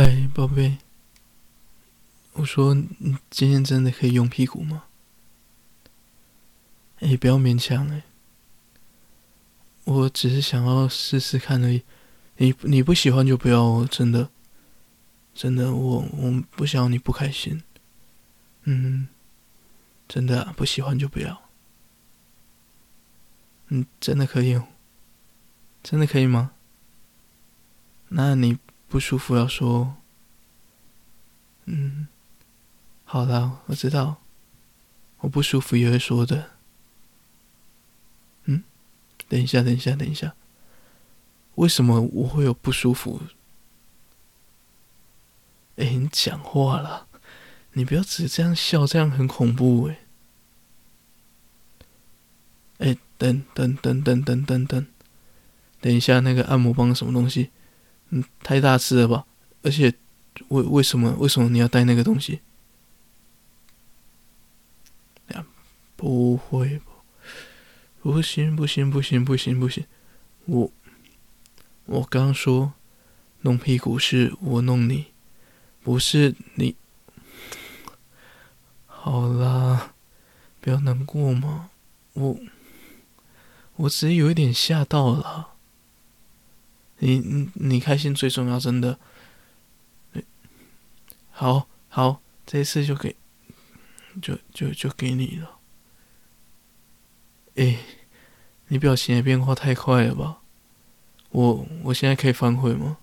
嗨，宝贝。我说，你今天真的可以用屁股吗？哎，不要勉强哎。我只是想要试试看而已。你你不喜欢就不要，真的，真的，我我不想要你不开心。嗯，真的啊，不喜欢就不要。嗯，真的可以，真的可以吗？那你不舒服要说。嗯，好了，我知道，我不舒服也会说的。嗯，等一下，等一下，等一下，为什么我会有不舒服？哎，你讲话了，你不要只这样笑，这样很恐怖哎。哎，等等等等等等等，等一下，那个按摩棒什么东西？嗯，太大只了吧？而且。为为什么为什么你要带那个东西？呀，不会吧，不行不行不行不行不行，我我刚说弄屁股是我弄你，不是你。好啦，不要难过嘛，我我只是有一点吓到了。你你你开心最重要，真的。好好，这一次就给，就就就给你了。哎，你表情也变化太快了吧？我我现在可以反悔吗？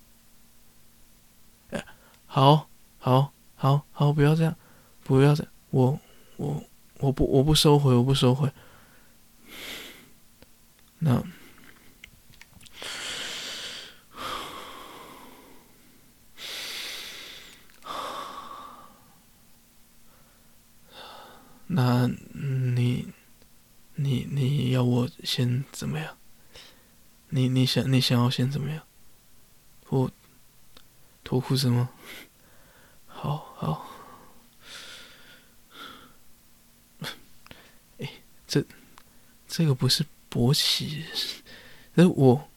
好，好，好，好，不要这样，不要这样，我我我不我不收回，我不收回。那。那你，你你要我先怎么样？你你想你想要先怎么样？脱脱裤子吗？好好。哎，这这个不是勃起，是我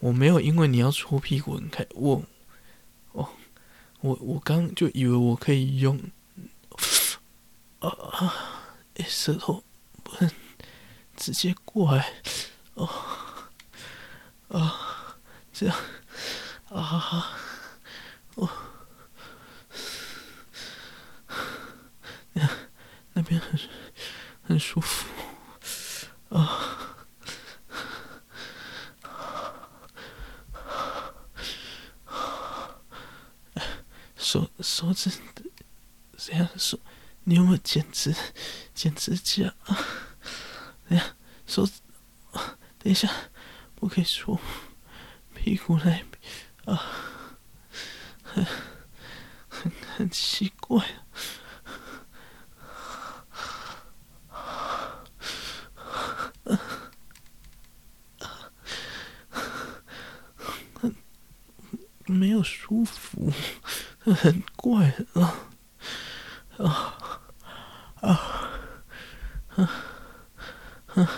我没有因为你要搓屁股，你看我，哦，我我刚就以为我可以用，啊啊。舌头不能直接过来哦，啊，这样啊，哦，那那边很很舒服啊，手手指这样手。你有没有剪指剪指甲？等下，手，等一下，不可以说屁股那边啊，很很很奇怪，很没有舒服，很怪啊啊。啊，嗯，嗯，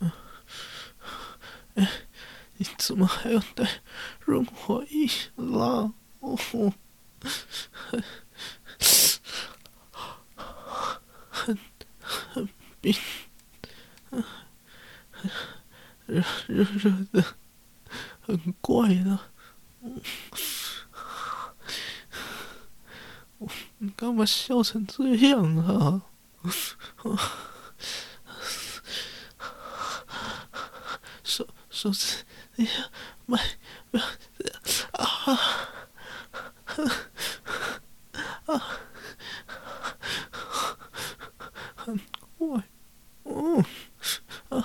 嗯，哎，你怎么还要带润滑液啦？哦，很，很，很冰，嗯，很热热热的，很怪的。你干嘛笑成这样啊？手手指，哎呀，慢，不要这样啊！啊，很怪，嗯，啊，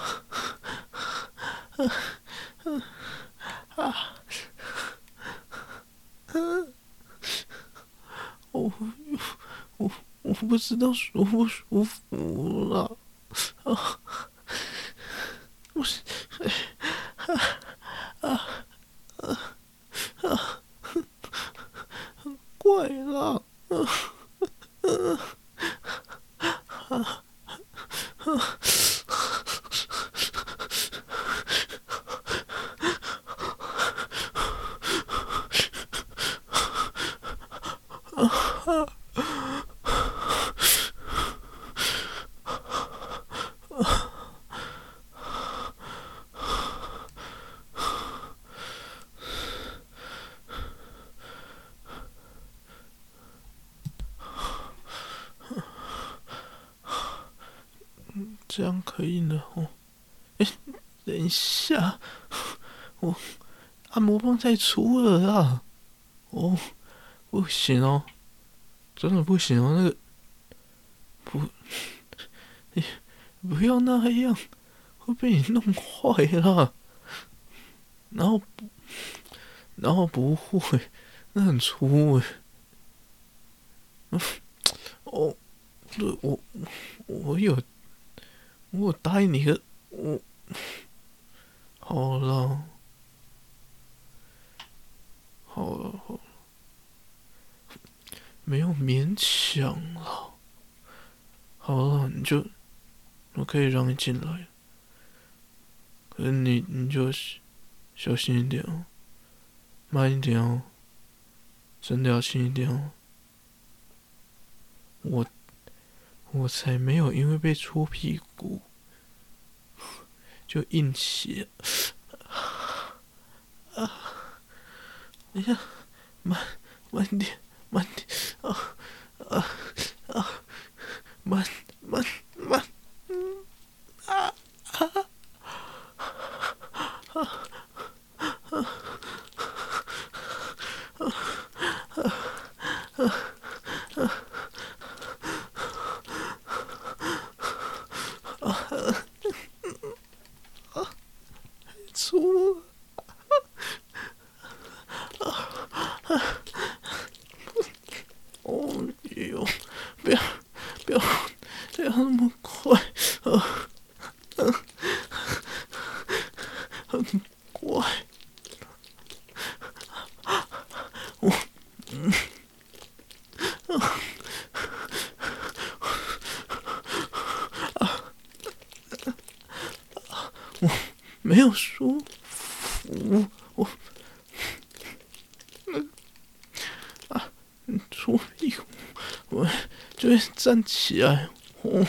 啊，啊，啊，嗯，哦。我不知道舒不舒服了，啊，我是，啊啊啊，怪了，啊啊啊啊！这样可以呢哦。哎，等一下，我按摩棒太粗了啊！哦，不行哦，真的不行哦，那个不，你不要那样，会被你弄坏了。然后不，然后不会，那很粗哎。哦，对，我我有。我答应你个，我好了，好了，好了，没有勉强了。好了，你就我可以让你进来，可是你你就小心一点哦，慢一点哦，真的要轻一点哦。我。我才没有因为被戳屁股就硬起啊！等一下，慢慢点，慢点啊啊啊！慢慢慢，嗯啊啊啊啊啊啊！不要！不要！不要那么快！啊！很快！我……嗯……啊！我没有舒服，我那啊，搓屁股，我就会站起来，我。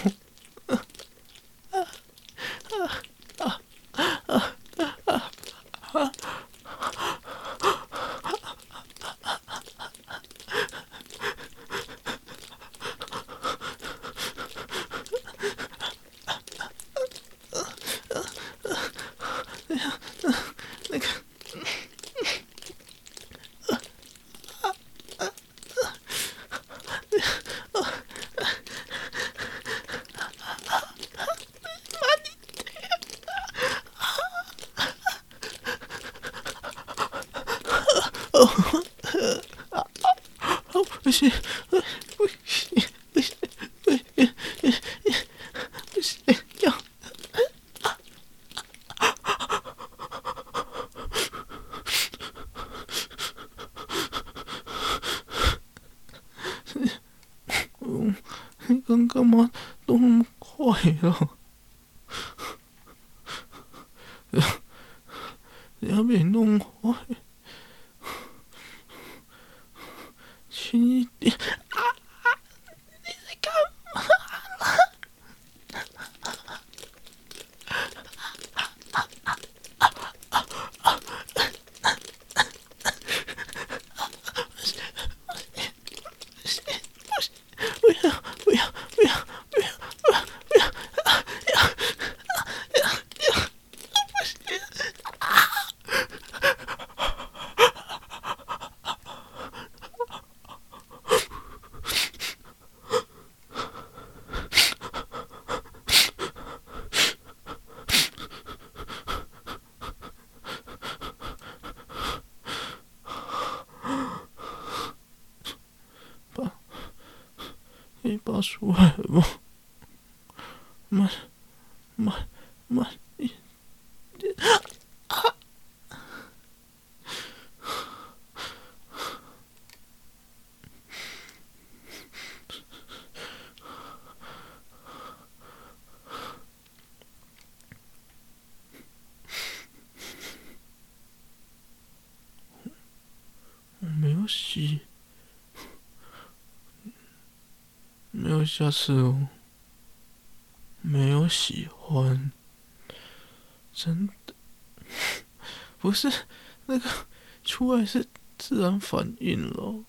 行，不行，不行，不行，不行，要嗯，刚刚嘛都那么快了，你要被弄坏。可以拔出来吗？慢，慢，慢一点。啊！我没有洗。没有下次。没有喜欢，真的不是那个出来是自然反应了。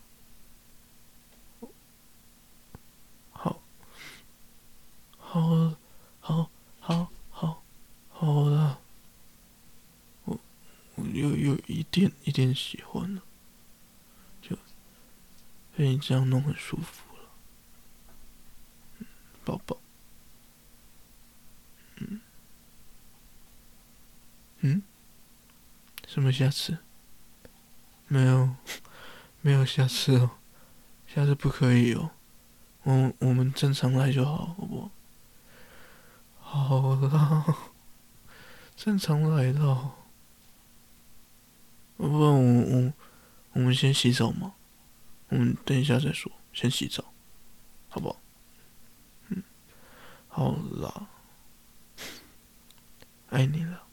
好，好，好，好，好，好了，我我有有一点一点喜欢了，就被你这样弄很舒服，宝宝。嗯？嗯什么下次？没有，没有下次哦，下次不可以哦。我我们正常来就好，好不好？好了，正常来了。不我我我们先洗澡嘛。我们等一下再说，先洗澡，好不好？好了，爱你了。